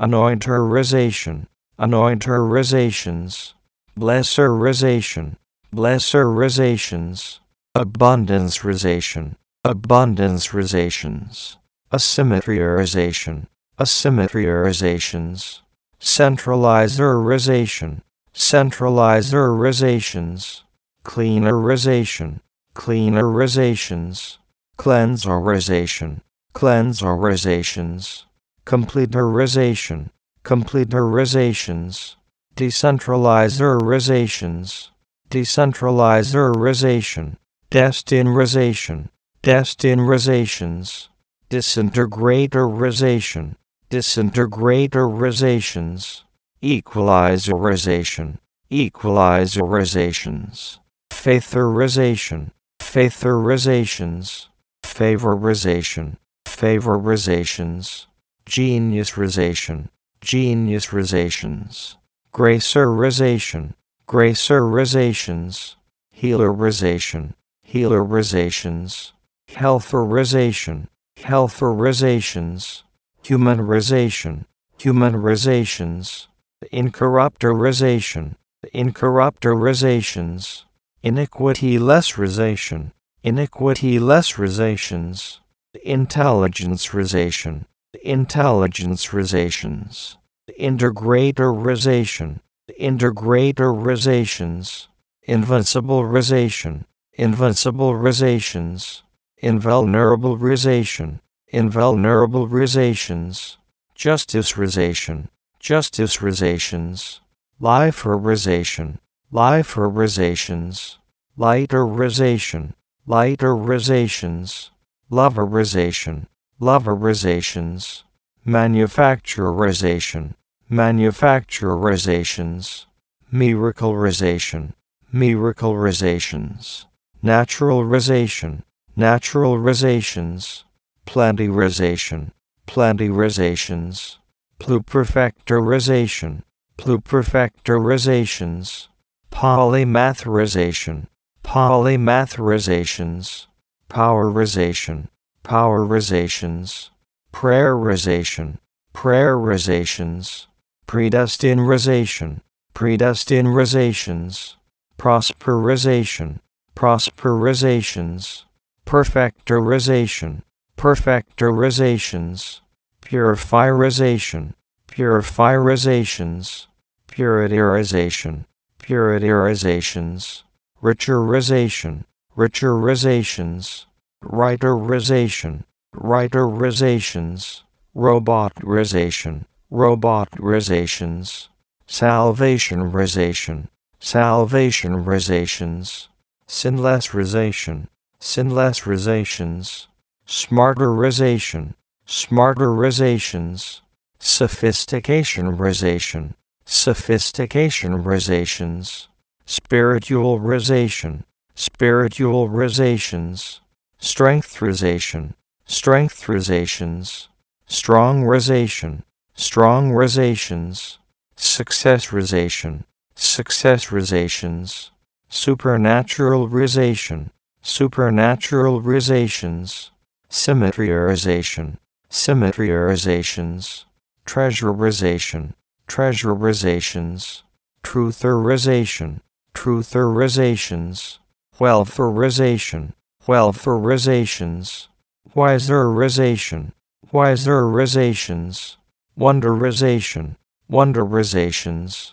anointerization, anointerizations, blesserization, blesserizations, abundancerization, abundancerizations, asymmetriarization, asymmetriarizations, centralizerization, centralizerizations, cleanerization, cleanerizations, cleanserization, cleanserizations, completerization, completerizations, decentralizerizations, decentralizerization, destinization, destinizations, disintegratorization, disintegratorizations, equalizerization, equalizerizations, faithorization, faithorizations, favorization, favorizations, geniusrization, geniusrizations, gracerization, gracerizations, healerization, healerizations, healtherization, healtherizations, humanization, humanizations, incorruptorization, incorruptorizations, iniquity-lessrization, iniquity-lessrizations, intelligencerization, intelligencerizations, integratorization, integratorizations, invincibleization, invincible-rizations, invulnerableization, invulnerableizations, justicerization, justicerizations, liferization, liferizations, lighterization, lighterization, loverization, loverizations, manufacturization, manufacturizations, miracleization, miracleizations, naturalization, naturalizations, plantirization, plantirizations, pluperfectorization, pluperfectorizations, polymatherization, polymatherizations, powerization, powerizations, prayerization, prayerizations, predestinization, predestinizations, prosperization, prosperizations, perfectorization, perfectorizations, purifierization, purifierizations, puritarization, puritairizations, richerization, richeirizations, writerization, writerizations, robotirization, robotizations, salvationization, salvationizations, sinlessrization, sinlessrizations, smarterization, smarterizations, sophisticationization, sophisticationizations, spiritualization, spiritualizations, strengthrization, strengthrizations, strongrization, strongrizations, successrization, successrizations, supernaturalization, supernaturalizations, symmetriarization, symmetriarizations, treasurization, treasurizations, trutherization, trutherizations, wealtherization, wealtherizations, wiserization, wiserizations, wonderization, wonderizations,